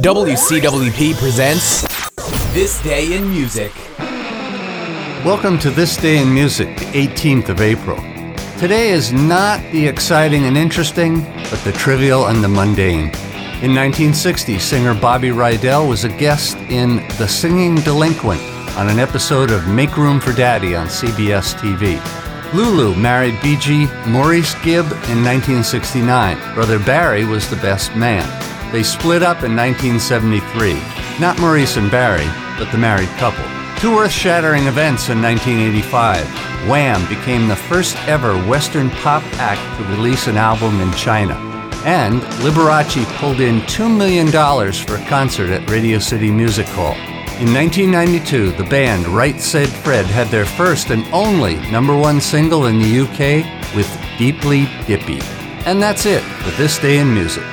WCWP presents This Day in Music. Welcome to This Day in Music, the 18th of April. Today is not the exciting and interesting, but the trivial and the mundane. In 1960, singer Bobby Rydell was a guest in The Singing Delinquent on an episode of Make Room for Daddy on CBS TV. Lulu married Bee Gee Maurice Gibb in 1969. Brother Barry was the best man. They split up in 1973. Not Maurice and Barry, but the married couple. Two earth shattering events in 1985. Wham became the first ever Western pop act to release an album in China. And Liberace pulled in $2 million for a concert at Radio City Music Hall. In 1992, the band Right Said Fred had their first and only number one single in the UK with Deeply Dippy. And that's it for this day in music.